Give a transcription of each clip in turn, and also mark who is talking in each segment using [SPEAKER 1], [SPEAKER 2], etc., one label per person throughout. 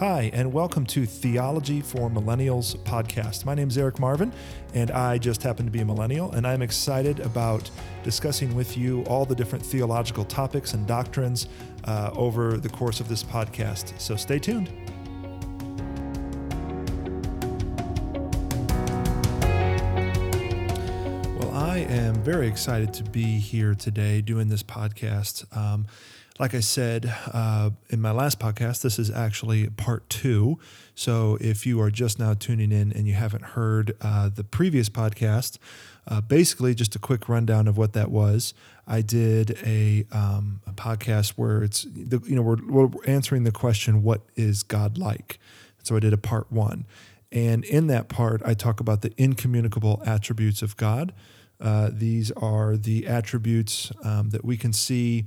[SPEAKER 1] Hi, and welcome to Theology for Millennials podcast. My name is Eric Marvin, and I just happen to be a millennial, and I'm excited about discussing with you all the different theological topics and doctrines uh, over the course of this podcast. So stay tuned. Well, I am very excited to be here today doing this podcast. Um, like I said uh, in my last podcast, this is actually part two. So if you are just now tuning in and you haven't heard uh, the previous podcast, uh, basically just a quick rundown of what that was. I did a, um, a podcast where it's the, you know we're, we're answering the question, "What is God like?" So I did a part one, and in that part, I talk about the incommunicable attributes of God. Uh, these are the attributes um, that we can see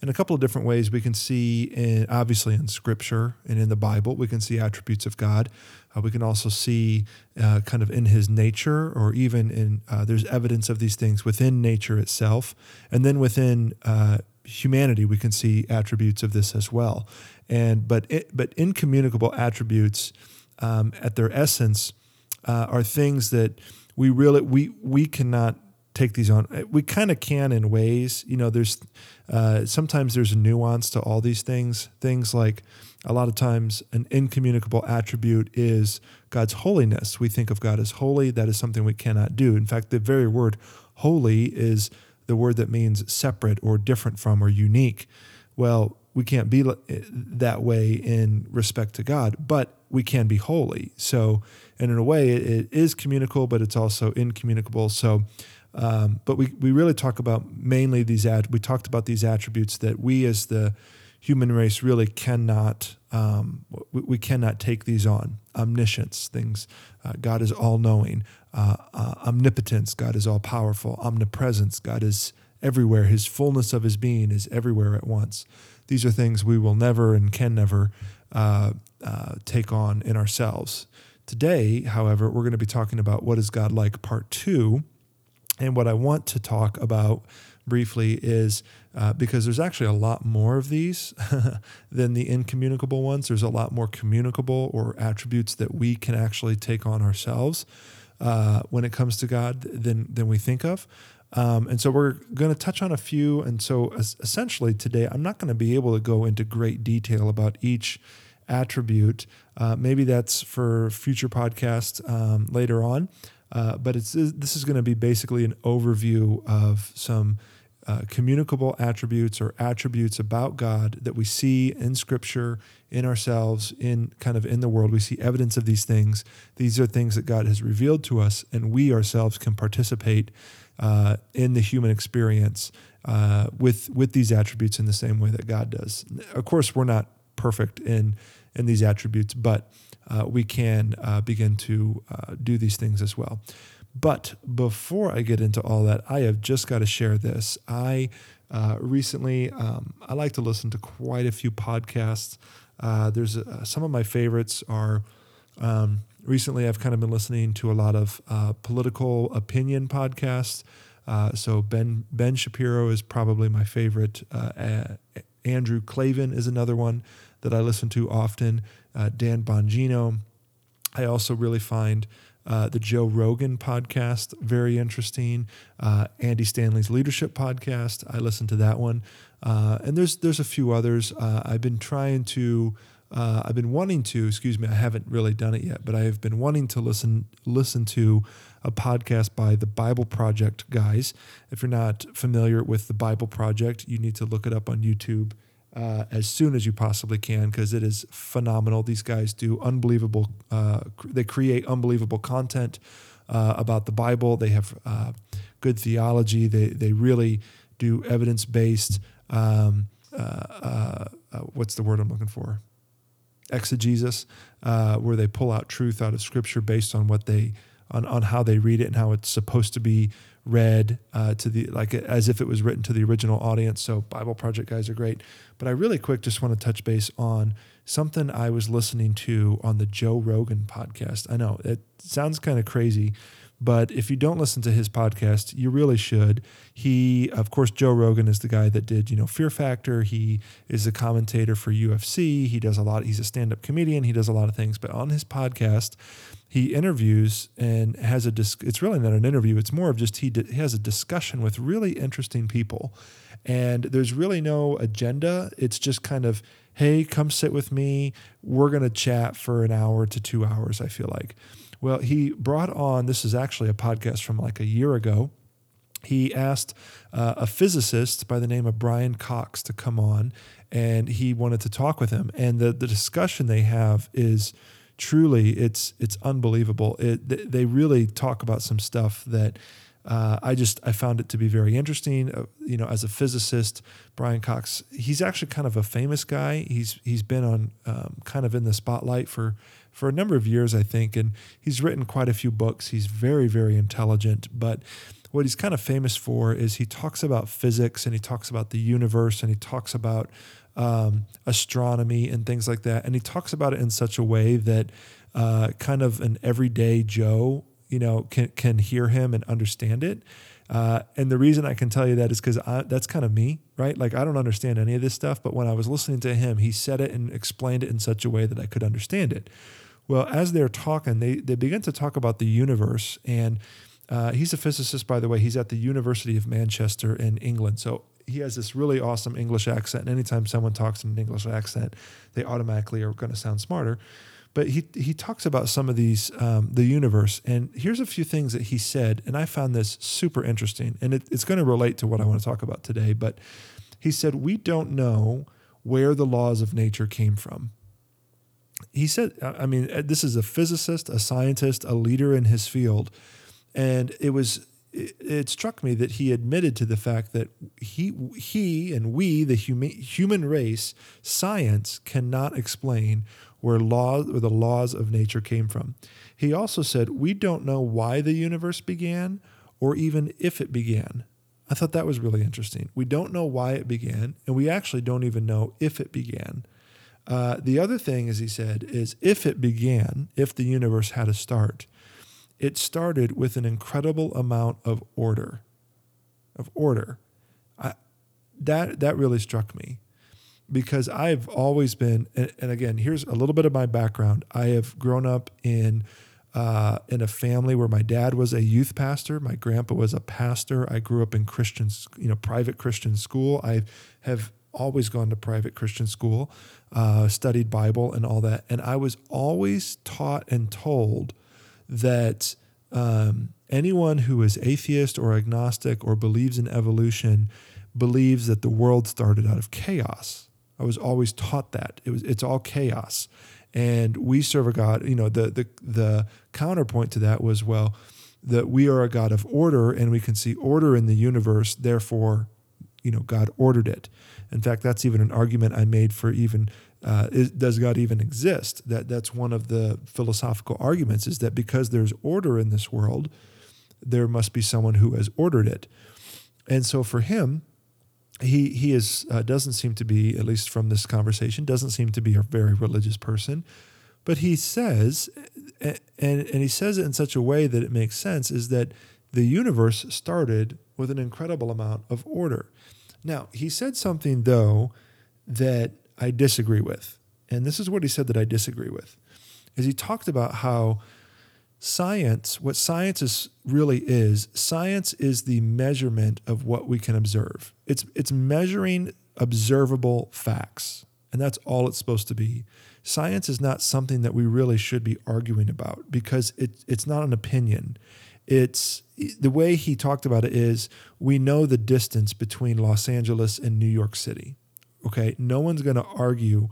[SPEAKER 1] in a couple of different ways. We can see, in, obviously, in Scripture and in the Bible, we can see attributes of God. Uh, we can also see uh, kind of in His nature, or even in uh, there's evidence of these things within nature itself, and then within uh, humanity, we can see attributes of this as well. And but it, but incommunicable attributes, um, at their essence, are things that we really we we cannot take these on. We kind of can in ways. You know, there's uh, sometimes there's a nuance to all these things. Things like a lot of times an incommunicable attribute is God's holiness. We think of God as holy. That is something we cannot do. In fact, the very word holy is the word that means separate or different from or unique. Well, we can't be that way in respect to God, but we can be holy. So, and in a way, it is communicable, but it's also incommunicable. So, um, but we, we really talk about mainly these ad. We talked about these attributes that we as the human race really cannot um, we, we, cannot take these on. Omniscience, things uh, God is all knowing. Uh, uh, omnipotence, God is all powerful. Omnipresence, God is everywhere. His fullness of His being is everywhere at once. These are things we will never and can never uh, uh, take on in ourselves. Today, however, we're going to be talking about what is God like, part two and what I want to talk about briefly is uh, because there's actually a lot more of these than the incommunicable ones. There's a lot more communicable or attributes that we can actually take on ourselves uh, when it comes to God than than we think of. Um, and so we're going to touch on a few. And so essentially today, I'm not going to be able to go into great detail about each attribute. Uh, maybe that's for future podcasts um, later on. Uh, but it's this is going to be basically an overview of some uh, communicable attributes or attributes about God that we see in Scripture, in ourselves, in kind of in the world. We see evidence of these things. These are things that God has revealed to us, and we ourselves can participate uh, in the human experience uh, with with these attributes in the same way that God does. Of course, we're not perfect in in these attributes, but uh, we can uh, begin to uh, do these things as well. But before I get into all that, I have just got to share this. I uh, recently, um, I like to listen to quite a few podcasts. Uh, there's uh, some of my favorites are. Um, recently, I've kind of been listening to a lot of political opinion podcasts. so Ben Ben Shapiro is probably my favorite. Andrew Klavan is another one that I listen to often. Uh, Dan Bongino. I also really find uh, the Joe Rogan podcast very interesting. Uh, Andy Stanley's leadership podcast. I listen to that one, uh, and there's there's a few others. Uh, I've been trying to. Uh, I've been wanting to. Excuse me. I haven't really done it yet, but I have been wanting to listen listen to a podcast by the Bible Project guys. If you're not familiar with the Bible Project, you need to look it up on YouTube uh, as soon as you possibly can because it is phenomenal. These guys do unbelievable. Uh, they create unbelievable content uh, about the Bible. They have uh, good theology. They they really do evidence based. Um, uh, uh, what's the word I'm looking for? Exegesis, where they pull out truth out of Scripture based on what they on on how they read it and how it's supposed to be read uh, to the like as if it was written to the original audience. So Bible Project guys are great. But I really quick just want to touch base on something I was listening to on the Joe Rogan podcast. I know it sounds kind of crazy, but if you don't listen to his podcast, you really should. He, of course, Joe Rogan is the guy that did, you know, Fear Factor. He is a commentator for UFC. He does a lot. He's a stand-up comedian. He does a lot of things. But on his podcast, he interviews and has a. Dis- it's really not an interview. It's more of just he, di- he has a discussion with really interesting people, and there's really no agenda. It's just kind of, hey, come sit with me. We're gonna chat for an hour to two hours. I feel like. Well, he brought on, this is actually a podcast from like a year ago. He asked uh, a physicist by the name of Brian Cox to come on, and he wanted to talk with him. And the, the discussion they have is truly it's it's unbelievable. It they really talk about some stuff that uh, I just I found it to be very interesting. Uh, you know, as a physicist, Brian Cox, he's actually kind of a famous guy. He's he's been on um, kind of in the spotlight for for a number of years, I think, and he's written quite a few books. He's very very intelligent, but what he's kind of famous for is he talks about physics and he talks about the universe and he talks about um, astronomy and things like that, and he talks about it in such a way that uh, kind of an everyday Joe you know can can hear him and understand it. Uh, and the reason I can tell you that is because that's kind of me, right? Like I don't understand any of this stuff, but when I was listening to him, he said it and explained it in such a way that I could understand it. Well, as they're talking, they they begin to talk about the universe, and uh, he's a physicist, by the way. He's at the University of Manchester in England, so he has this really awesome English accent. And anytime someone talks in an English accent, they automatically are going to sound smarter. But he he talks about some of these um, the universe, and here's a few things that he said, and I found this super interesting, and it, it's going to relate to what I want to talk about today. But he said we don't know where the laws of nature came from. He said, I mean, uh, this is a physicist, a scientist, a leader in his field, and it was it, struck me that he admitted to the fact that he he and we the human human race science cannot explain where law where the laws of nature came from. He also said, "We don't know why the universe began or even if it began." I thought that was really interesting. We don't know why it began, and we actually don't even know if it began. Uh, the other thing, as he said, is if it began, if the universe had a start, it started with an incredible amount of order. Of order. I, that that really struck me because I've always been, and, and, again, here's a little bit of my background. I have grown up in uh, in a family where my dad was a youth pastor, my grandpa was a pastor. I grew up in Christian, you know, private Christian school. I have always gone to private Christian school, uh, studied Bible and all that, and I was always taught and told that. Um, anyone who is atheist or agnostic or believes in evolution believes that the world started out of chaos I was always taught that it was it's all chaos, and we serve a God. You know, the the the counterpoint to that was well, that we are a God of order, and we can see order in the universe. Therefore, you know, God ordered it. In fact, that's even an argument I made for even uh, is, does God even exist? That that's one of the philosophical arguments is that because there's order in this world, there must be someone who has ordered it. And so for him, he he is uh, doesn't seem to be at least from this conversation doesn't seem to be a very religious person but he says and and he says it in such a way that it makes sense is that the universe started with an incredible amount of order now he said something though that I disagree with and this is what he said that I disagree with is he talked about how science, what science is really is, science is the measurement of what we can observe. It's it's measuring observable facts, and that's all it's supposed to be. Science is not something that we really should be arguing about because it, it's not an opinion. It's the way he talked about it is we know the distance between Los Angeles and New York City. Okay, no one's going to argue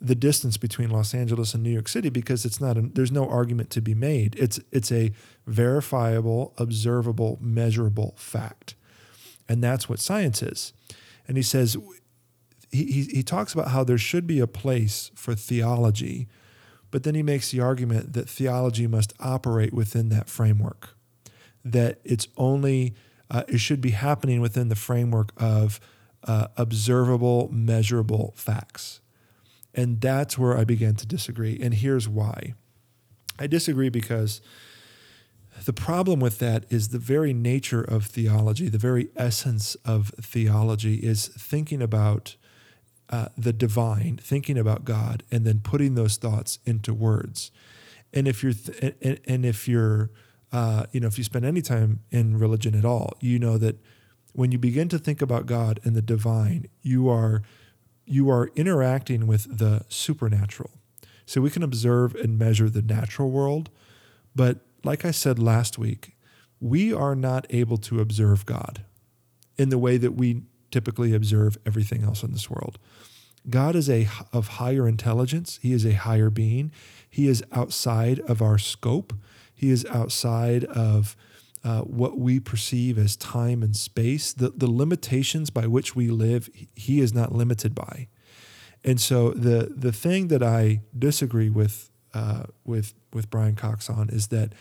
[SPEAKER 1] the distance between Los Angeles and New York City because it's not a, there's no argument to be made. It's it's a verifiable, observable, measurable fact. And that's what science is. And he says he, he, he talks about how there should be a place for theology, but then he makes the argument that theology must operate within that framework. That it's only uh, it should be happening within the framework of uh, observable, measurable facts and that's where I began to disagree. And here's why I disagree because the problem with that is the very nature of theology, the very essence of theology is thinking about uh, the divine, thinking about God, and then putting those thoughts into words. And if you're, th- and, and, if you're, uh, you know, if you spend any time in religion at all, you know that when you begin to think about God and the divine, you are, you are interacting with the supernatural. So we can observe and measure the natural world, but like I said last week, we are not able to observe God in the way that we typically observe everything else in this world. God is a of higher intelligence. He is a higher being. He is outside of our scope. He is outside of uh, what we perceive as time and space. The, the limitations by which we live, he is not limited by. And so the the thing that I disagree with uh, with with Brian Cox on is that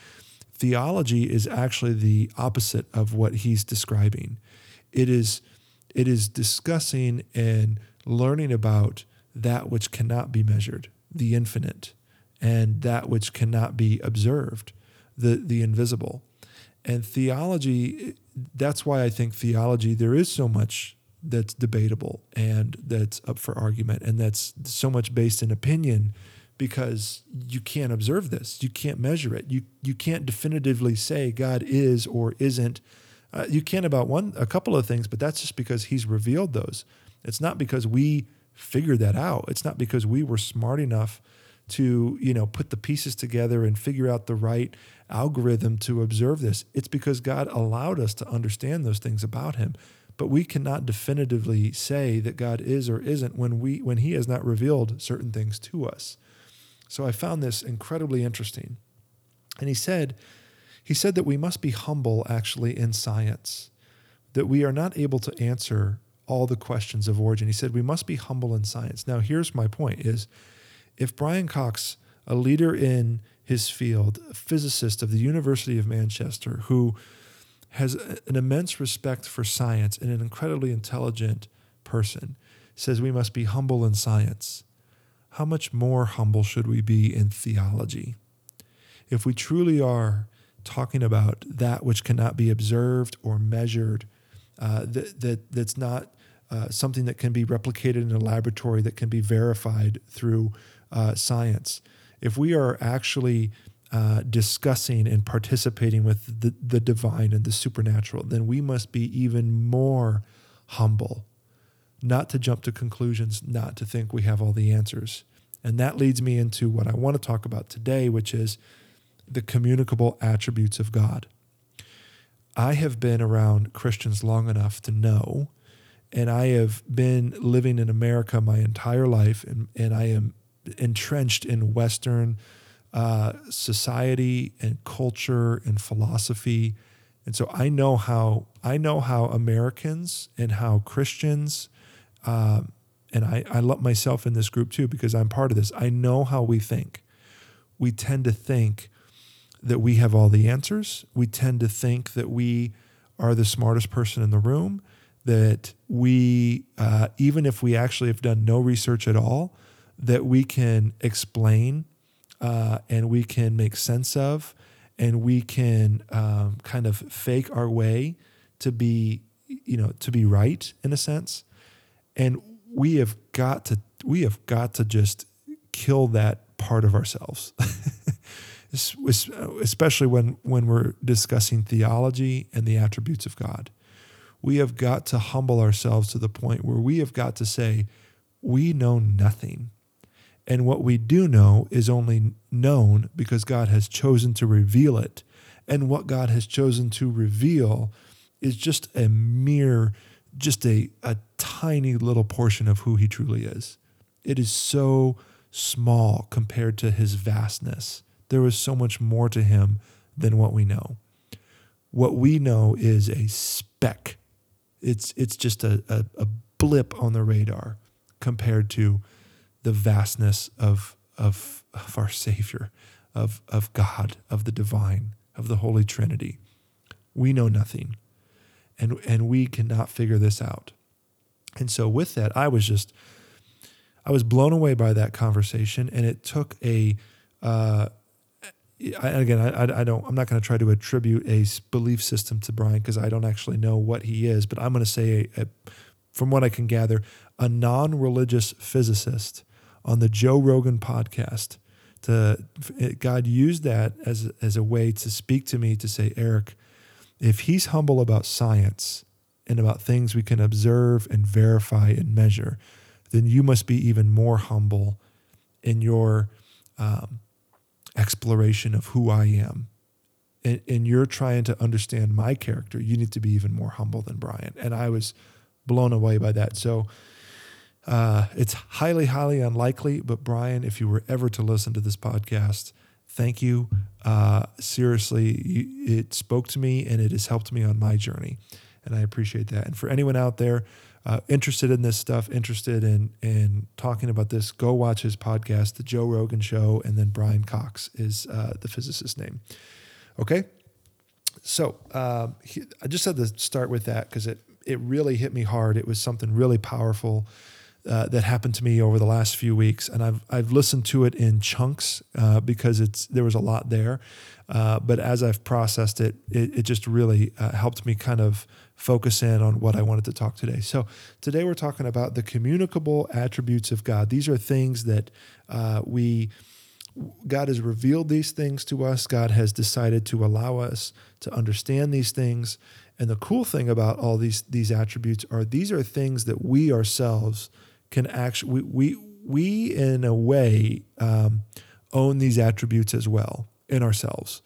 [SPEAKER 1] theology is actually the opposite of what he's describing. It is it is discussing and learning about that which cannot be measured, the infinite, and that which cannot be observed, the the invisible. And theology that's why I think theology there is so much that's debatable and that's up for argument and that's so much based in opinion because you can't observe this. You can't measure it. You you can't definitively say God is or isn't. Uh, you can about one a couple of things, but that's just because He's revealed those. It's not because we figured that out. It's not because we were smart enough to you know put the pieces together and figure out the right algorithm to observe this. It's because God allowed us to understand those things about Him. But we cannot definitively say that God is or isn't when we when He has not revealed certain things to us. So I found this incredibly interesting. And he said, he said that we must be humble actually in science, that we are not able to answer all the questions of origin. He said we must be humble in science. Now here's my point is if Brian Cox, a leader in his field, a physicist of the University of Manchester who has an immense respect for science and an incredibly intelligent person, says we must be humble in science how much more humble should we be in theology? If we truly are talking about that which cannot be observed or measured, uh, that, that, that's not uh, something that can be replicated in a laboratory, that can be verified through uh, science, if we are actually uh, discussing and participating with the, the divine and the supernatural, then we must be even more humble not to jump to conclusions, not to think we have all the answers. And that leads me into what I want to talk about today, which is the communicable attributes of God. I have been around Christians long enough to know, and I have been living in America my entire life, and, and I am entrenched in Western uh, society and culture and philosophy. And so I know how I know how Americans and how Christians um, and I, I lump myself in this group too because I'm part of this. I know how we think. We tend to think that we have all the answers. We tend to think that we are the smartest person in the room, that we, uh, even if we actually have done no research at all, that we can explain uh, and we can make sense of and we can um, kind of fake our way to be, you know, to be right in a sense. And we have got to we have got to just kill that part of ourselves. Especially when when we're discussing theology and the attributes of God. We have got to humble ourselves to the point where we have got to say, we know nothing. And what we do know is only known because God has chosen to reveal it. And what God has chosen to reveal is just a mere just a, a tiny little portion of who he truly is. It is so small compared to his vastness. There is so much more to him than what we know. What we know is a speck. It's it's just a, a, a blip on the radar compared to the vastness of, of, of our Savior, of, of God, of the divine, of the Holy Trinity. We know nothing and and we cannot figure this out. And so with that, I was just I was blown away by that conversation, and it took a uh, I, again, I, I don't. I'm not going to try to attribute a belief system to Brian because I don't actually know what he is. But I'm going to say, a, a, from what I can gather, a non-religious physicist on the Joe Rogan podcast. To God used that as as a way to speak to me to say, Eric, if he's humble about science and about things we can observe and verify and measure, then you must be even more humble in your um, exploration of who I am. And, and you're trying to understand my character. You need to be even more humble than Brian. And I was blown away by that. So uh, it's highly, highly unlikely. But Brian, if you were ever to listen to this podcast, thank you. Uh, seriously, it spoke to me and it has helped me on my journey. And I appreciate that. And for anyone out there uh, interested in this stuff, interested in in talking about this, go watch his podcast, The Joe Rogan Show, and then Brian Cox is uh, the physicist's name. Okay, so uh, he, I just had to start with that because it it really hit me hard. It was something really powerful. Uh, that happened to me over the last few weeks, and I've I've listened to it in chunks uh, because it's there was a lot there, uh, but as I've processed it, it, it just really uh, helped me kind of focus in on what I wanted to talk today. So today we're talking about the communicable attributes of God. These are things that uh, we God has revealed these things to us. God has decided to allow us to understand these things. And the cool thing about all these these attributes are these are things that we ourselves can actually we we, we in a way um, own these attributes as well in ourselves.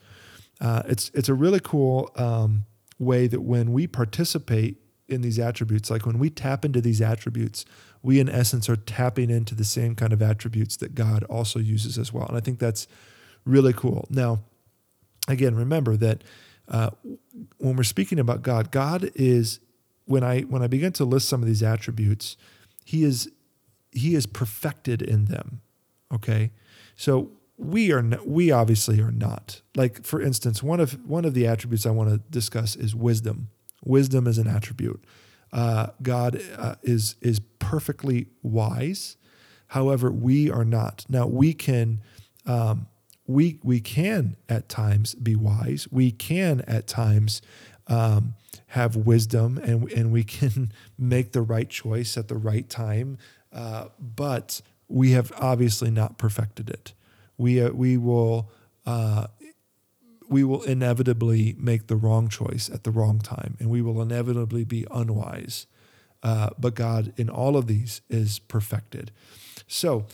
[SPEAKER 1] Uh, it's it's a really cool um, way that when we participate in these attributes, like when we tap into these attributes, we in essence are tapping into the same kind of attributes that God also uses as well. And I think that's really cool. Now, again, remember that uh, when we're speaking about God, God is when I when I begin to list some of these attributes, He is He is perfected in them. Okay, so we are not, we obviously are not. Like for instance, one of one of the attributes I want to discuss is wisdom. Wisdom is an attribute. Uh, God uh, is is perfectly wise. However, we are not. Now we can um, we we can at times be wise. We can at times um, have wisdom, and and we can make the right choice at the right time. Uh, but we have obviously not perfected it we uh, we will uh, we will inevitably make the wrong choice at the wrong time, and we will inevitably be unwise. Uh, but God, in all of these, is perfected. So,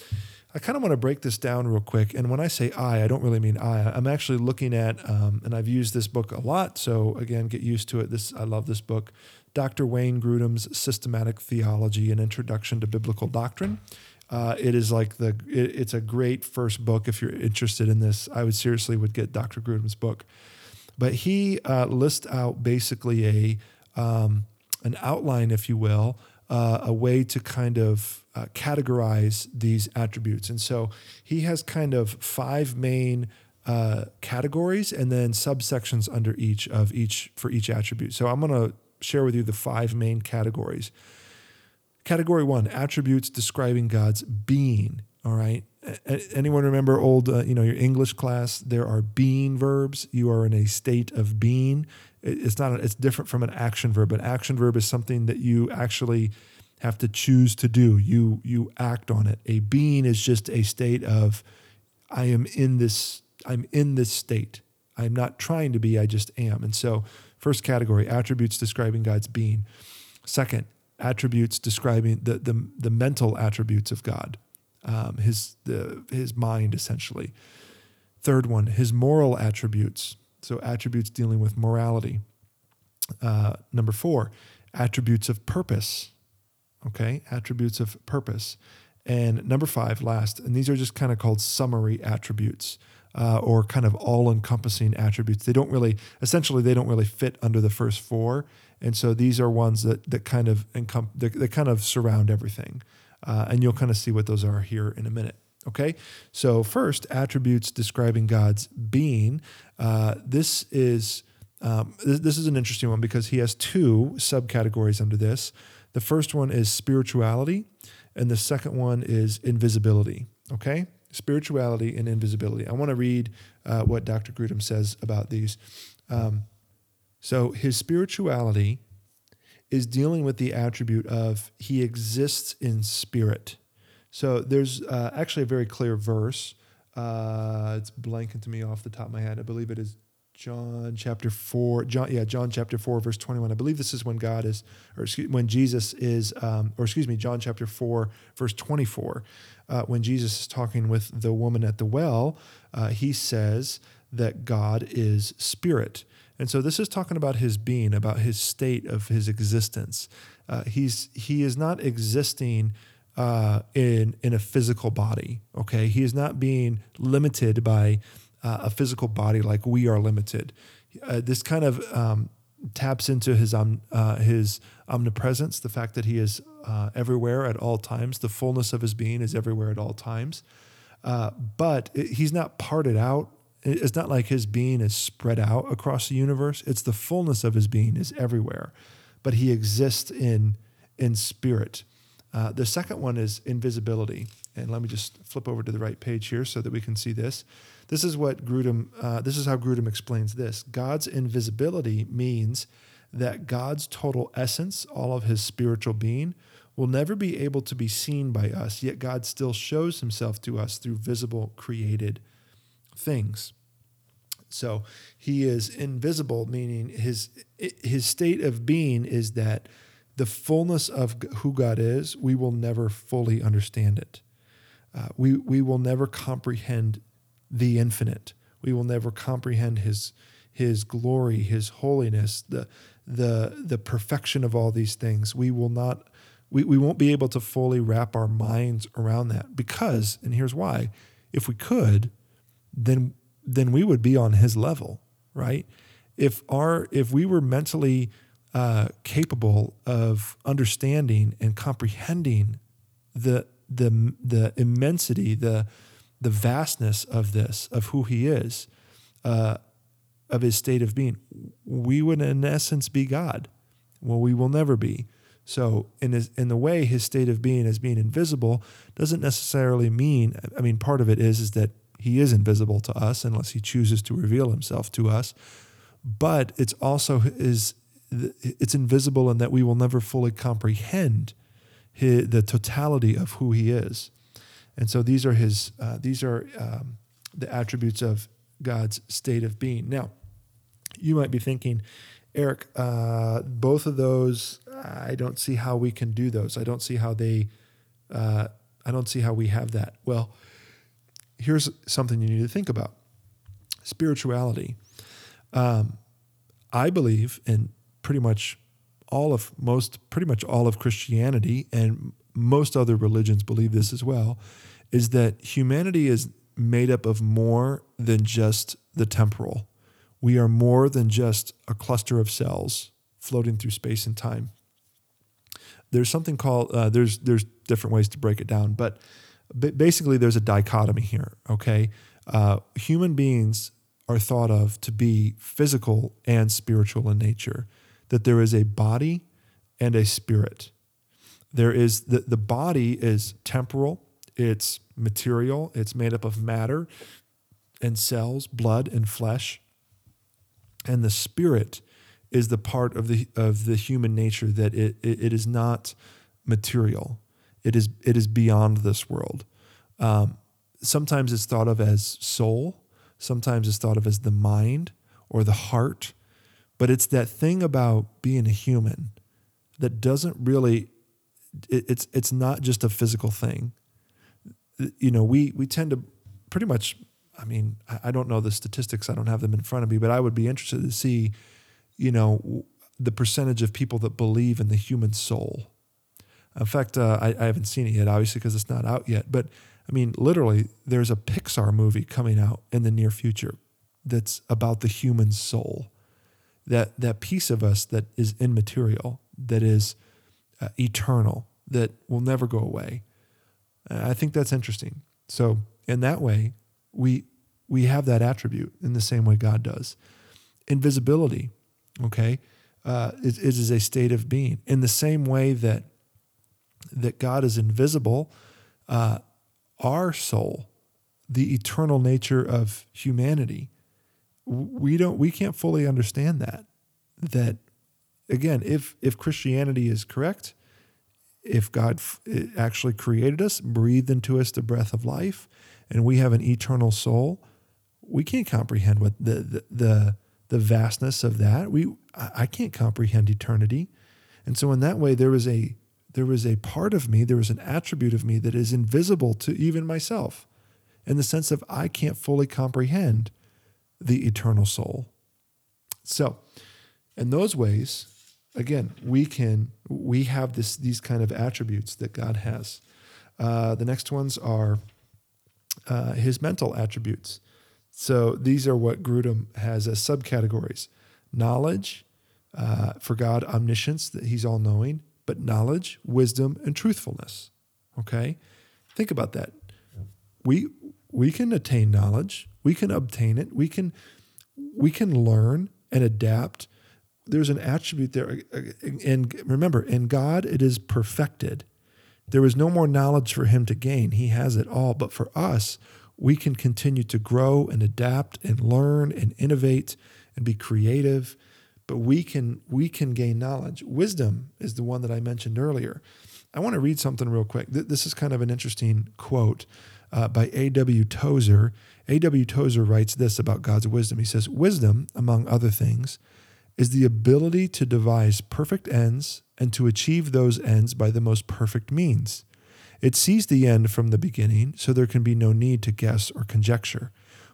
[SPEAKER 1] I kind of want to break this down real quick. And when I say I, I don't really mean I. I'm actually looking at, um, and I've used this book a lot. So again, get used to it. This I love this book, Dr. Wayne Grudem's Systematic Theology: An Introduction to Biblical Doctrine. Uh, it is like the it, it's a great first book if you're interested in this. I would seriously would get Dr. Grudem's book, but he uh, lists out basically a um, an outline, if you will, uh, a way to kind of uh, categorize these attributes. And so he has kind of five main uh, categories and then subsections under each of each for each attribute. So I'm going to share with you the five main categories. Category one attributes describing God's being. All right. Anyone remember old, uh, you know, your English class? There are being verbs. You are in a state of being. It's not. A, it's different from an action verb. An action verb is something that you actually have to choose to do. You you act on it. A being is just a state of, I am in this. I'm in this state. I'm not trying to be. I just am. And so, first category: attributes describing God's being. Second, attributes describing the the, the mental attributes of God, um, his the his mind essentially. Third one, his moral attributes. So attributes dealing with morality. Uh, number four, attributes of purpose. Okay, attributes of purpose. And number five, last, and these are just kind of called summary attributes. Uh, or kind of all-encompassing attributes. They don't really, essentially, they don't really fit under the first four. And so these are ones that that kind of encom- that, that kind of surround everything, uh, and you'll kind of see what those are here in a minute. Okay, so first, attributes describing God's being. Uh, this is um, this, this is an interesting one because he has two subcategories under this. The first one is spirituality, and the second one is invisibility. Okay, spirituality and invisibility. I want to read uh, what Dr. Grudem says about these. Um, so his spirituality is dealing with the attribute of he exists in spirit. So there's uh, actually a very clear verse. Uh, it's blanking to me off the top of my head. I believe it is John chapter four. John, yeah, John chapter four, verse twenty-one. I believe this is when God is, or excuse, when Jesus is, um, or excuse me, John chapter four, verse twenty-four. Uh, when Jesus is talking with the woman at the well, uh, he says that God is spirit. And so this is talking about his being, about his state of his existence. Uh, he's he is not existing uh, in in a physical body. Okay, he is not being limited by uh, a physical body like we are limited. Uh, this kind of um, taps into his um, his omnipresence, the fact that he is uh, everywhere at all times. The fullness of his being is everywhere at all times. but it, he's not parted out it's not like his being is spread out across the universe. It's the fullness of his being is everywhere, but he exists in in spirit. Uh, the second one is invisibility, and let me just flip over to the right page here so that we can see this. This is what Grudem. Uh, this is how Grudem explains this. God's invisibility means that God's total essence, all of His spiritual being, will never be able to be seen by us. Yet God still shows Himself to us through visible, created things. So he is invisible, meaning his his state of being is that the fullness of who God is, we will never fully understand it. Uh, we we will never comprehend the infinite. We will never comprehend his his glory, his holiness, the the the perfection of all these things. We will not we, we won't be able to fully wrap our minds around that because, and here's why, if we could, then then we would be on his level, right? If our if we were mentally uh, capable of understanding and comprehending the the the immensity, the the vastness of this, of who he is, uh, of his state of being, we would in essence be God. Well, we will never be. So, in his, in the way his state of being as being invisible doesn't necessarily mean. I mean, part of it is is that he is invisible to us unless he chooses to reveal himself to us. But it's also is it's invisible in that we will never fully comprehend his, the totality of who he is. And so these are his uh, these are um, the attributes of God's state of being. Now, you might be thinking, Eric, uh, both of those, I don't see how we can do those. I don't see how they, uh, I don't see how we have that. Well, here's something you need to think about spirituality. Um, I believe in pretty much all of most, pretty much all of Christianity, and most other religions believe this as well, is that humanity is made up of more than just the temporal. We are more than just a cluster of cells floating through space and time. There's something called uh, there's there's different ways to break it down, but basically there's a dichotomy here. Okay, uh, human beings are thought of to be physical and spiritual in nature. That there is a body and a spirit. There is the, the body is temporal, it's material, it's made up of matter and cells, blood and flesh. And the spirit is the part of the of the human nature that it, it, it is not material. It is it is beyond this world. Um, sometimes it's thought of as soul. Sometimes it's thought of as the mind or the heart. But it's that thing about being a human that doesn't really. It, it's it's not just a physical thing. You know, we we tend to pretty much. I mean, I don't know the statistics. I don't have them in front of me, but I would be interested to see, you know, the percentage of people that believe in the human soul in fact, uh, I, I, haven't seen it yet, obviously, because it's not out yet. But I mean, literally, there's a Pixar movie coming out in the near future that's about the human soul, that that piece of us that is immaterial, that is uh, eternal, that will never go away. I think that's interesting. So, in that way, we we have that attribute in the same way God does. Invisibility, okay, uh, is a state of being. In the same way that that God is invisible, uh, our soul the eternal nature of humanity. We don't we can't fully understand that. That again, if if Christianity is correct, if God actually created us, breathed into us the breath of life, and we have an eternal soul, we can't comprehend what the the the, the vastness of that. We I can't comprehend eternity. And so in that way there is a there was a part of me, there is an attribute of me that is invisible to even myself in the sense of I can't fully comprehend the eternal soul. So, in those ways, again, we can we have this these kind of attributes that God has. Uh, the next ones are uh, his mental attributes. So these are what Grudem has as subcategories: knowledge, uh, for God, omniscience, that He's all knowing, but knowledge, wisdom, and truthfulness. Okay, think about that. We we can attain knowledge, we can obtain it, we can we can learn and adapt there's an attribute there. And remember, in God, it is perfected. There is no more knowledge for him to gain. He has it all. But for us, we can continue to grow and adapt and learn and innovate and be creative. But we can we can gain knowledge. Wisdom is the one that I mentioned earlier. I want to read something real quick. This is kind of an interesting quote uh, by A.W. Tozer. A.W. Tozer writes this about God's wisdom. He says, Wisdom, among other things, is the ability to devise perfect ends and to achieve those ends by the most perfect means. It sees the end from the beginning, so there can be no need to guess or conjecture.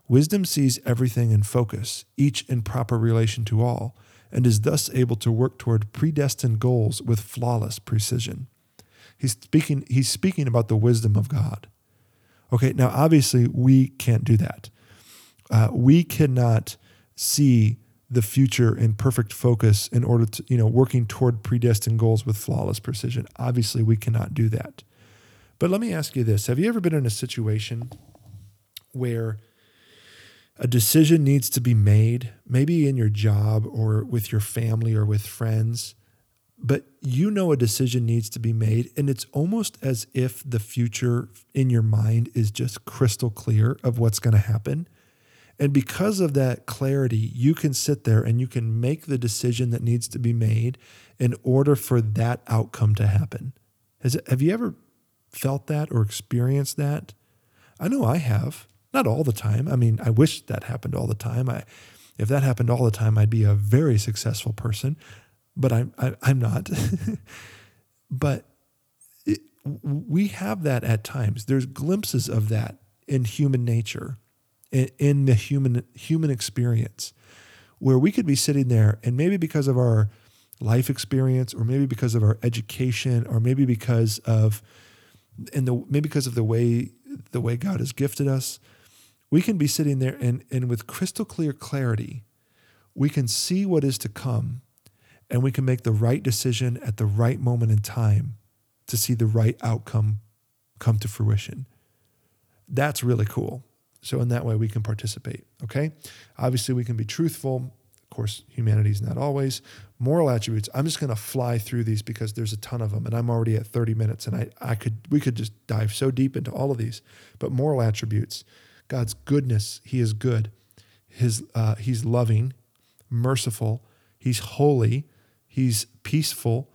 [SPEAKER 1] Wisdom sees everything in focus, each in proper relation to all, and is thus able to work toward predestined goals with flawless precision. He's speaking, he's speaking about the wisdom of God. Okay, now obviously we can't do that. Uh, we cannot see the future in perfect focus in order to, you know, working toward predestined goals with flawless precision. Obviously, we cannot do that. But let me ask you this Have you ever been in a situation where a decision needs to be made, maybe in your job or with your family or with friends, but you know a decision needs to be made, and it's almost as if the future in your mind is just crystal clear of what's going to happen? And because of that clarity, you can sit there and you can make the decision that needs to be made in order for that outcome to happen. Has have you ever felt that or experienced that? I know I have. Not all the time. I mean, I wish that happened all the time. I, if that happened all the time, I'd be a very successful person, but I'm I, am i am not. but it, we have that at times. There's glimpses of that in human nature in, the human human experience where we could be sitting there and maybe because of our life experience or maybe because of our education or maybe because of and the maybe because of the way the way God has gifted us we can be sitting there and and with crystal clear clarity we can see what is to come and we can make the right decision at the right moment in time to see the right outcome come to fruition that's really cool so in that way, we can participate. Okay. Obviously, we can be truthful. Of course, humanity is not always. Moral attributes. I'm just going to fly through these because there's a ton of them, and I'm already at 30 minutes, and I, I could we could just dive so deep into all of these. But moral attributes, God's goodness. He is good. His uh, He's loving, merciful. He's holy. He's peaceful,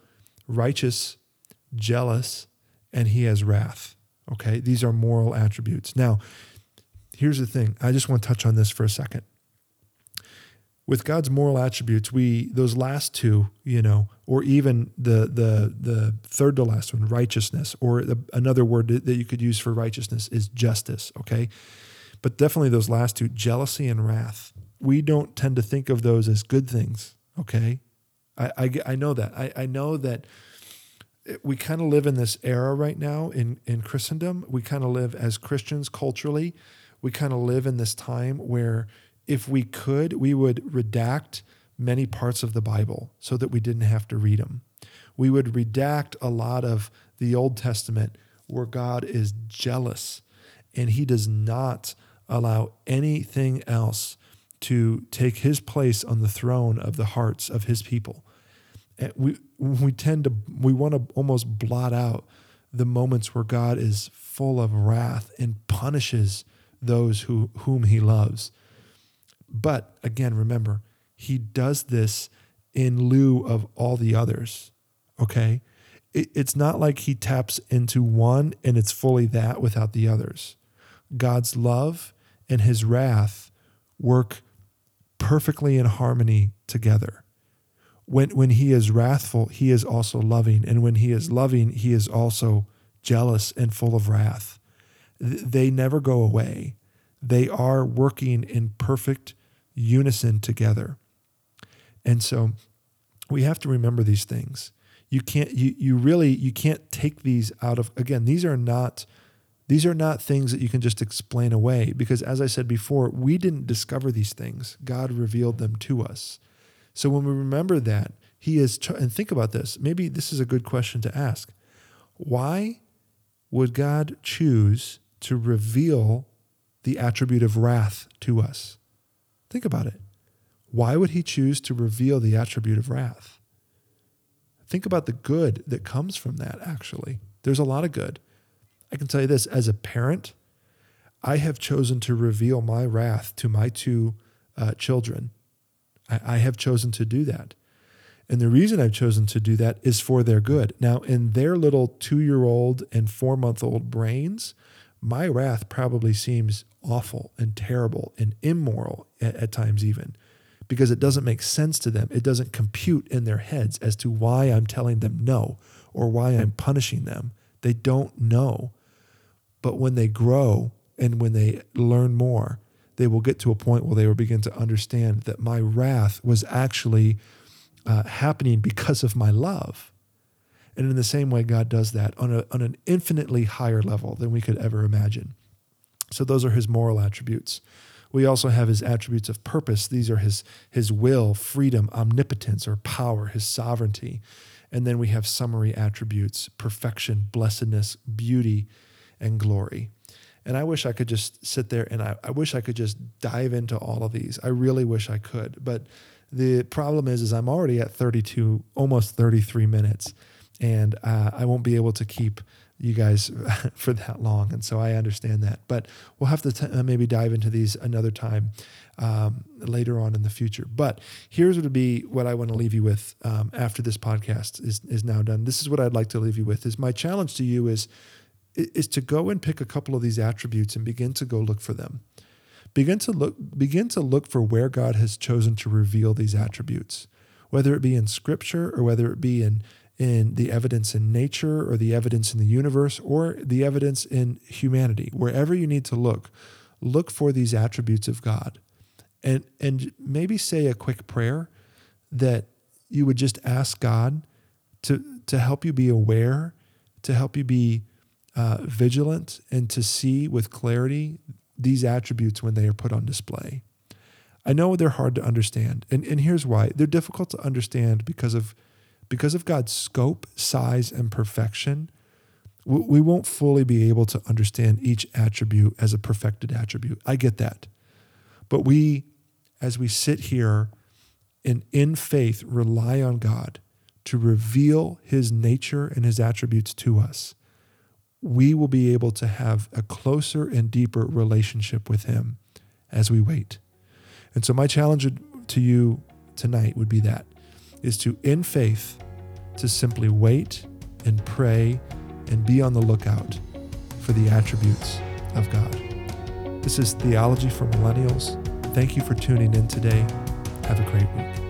[SPEAKER 1] righteous, jealous, and he has wrath. Okay, these are moral attributes. Now, here's the thing. I just want to touch on this for a second. With God's moral attributes, we those last two, you know, or even the the the third to last one, righteousness, or the, another word that you could use for righteousness is justice. Okay, but definitely those last two, jealousy and wrath. We don't tend to think of those as good things. Okay, I I, I know that. I, I know that we kind of live in this era right now in in Christendom. We kind of live as Christians culturally we kind of live in this time where if we could, we would redact many parts of the Bible so that we didn't have to read them. We would redact a lot of the Old Testament where God is jealous and he does not allow anything else to take his place on the throne of the hearts of his people. And we we tend to we want to almost blot out the moments where God is full of wrath and punishes those who whom he loves. But again, remember, he does this in lieu of all the others. Okay? It, it's not like he taps into one and it's fully that without the others. God's love and his wrath work perfectly in harmony together. When, when he is wrathful, he is also loving. And when he is loving, he is also jealous and full of wrath. They never go away. They are working in perfect unison together. And so we have to remember these things. You can't you you really you can't take these out of again, these are not these are not things that you can just explain away because as I said before, we didn't discover these things. God revealed them to us. So when we remember that, he is and think about this. Maybe this is a good question to ask. Why would God choose to reveal the attribute of wrath to us? Think about it. Why would he choose to reveal the attribute of wrath? Think about the good that comes from that, actually. There's a lot of good. I can tell you this as a parent, I have chosen to reveal my wrath to my two uh, children. I, I have chosen to do that. And the reason I've chosen to do that is for their good. Now, in their little two year old and four month old brains, my wrath probably seems awful and terrible and immoral at, at times, even because it doesn't make sense to them. It doesn't compute in their heads as to why I'm telling them no or why I'm punishing them. They don't know. But when they grow and when they learn more, they will get to a point where they will begin to understand that my wrath was actually uh, happening because of my love. And in the same way, God does that on, a, on an infinitely higher level than we could ever imagine. So, those are his moral attributes. We also have his attributes of purpose. These are his, his will, freedom, omnipotence, or power, his sovereignty. And then we have summary attributes perfection, blessedness, beauty, and glory. And I wish I could just sit there and I, I wish I could just dive into all of these. I really wish I could. But the problem is, is I'm already at 32, almost 33 minutes, and uh, I won't be able to keep you guys for that long. And so I understand that. But we'll have to t- uh, maybe dive into these another time um, later on in the future. But here's what would be what I want to leave you with um, after this podcast is, is now done. This is what I'd like to leave you with is my challenge to you is, is to go and pick a couple of these attributes and begin to go look for them. Begin to look begin to look for where God has chosen to reveal these attributes, whether it be in scripture or whether it be in in the evidence in nature or the evidence in the universe or the evidence in humanity. Wherever you need to look, look for these attributes of God. And, and maybe say a quick prayer that you would just ask God to, to help you be aware, to help you be uh, vigilant, and to see with clarity these attributes when they are put on display. I know they're hard to understand, and, and here's why. They're difficult to understand because of because of God's scope, size, and perfection, we won't fully be able to understand each attribute as a perfected attribute. I get that. But we, as we sit here and in faith rely on God to reveal his nature and his attributes to us, we will be able to have a closer and deeper relationship with him as we wait. And so, my challenge to you tonight would be that is to, in faith, to simply wait and pray and be on the lookout for the attributes of God. This is Theology for Millennials. Thank you for tuning in today. Have a great week.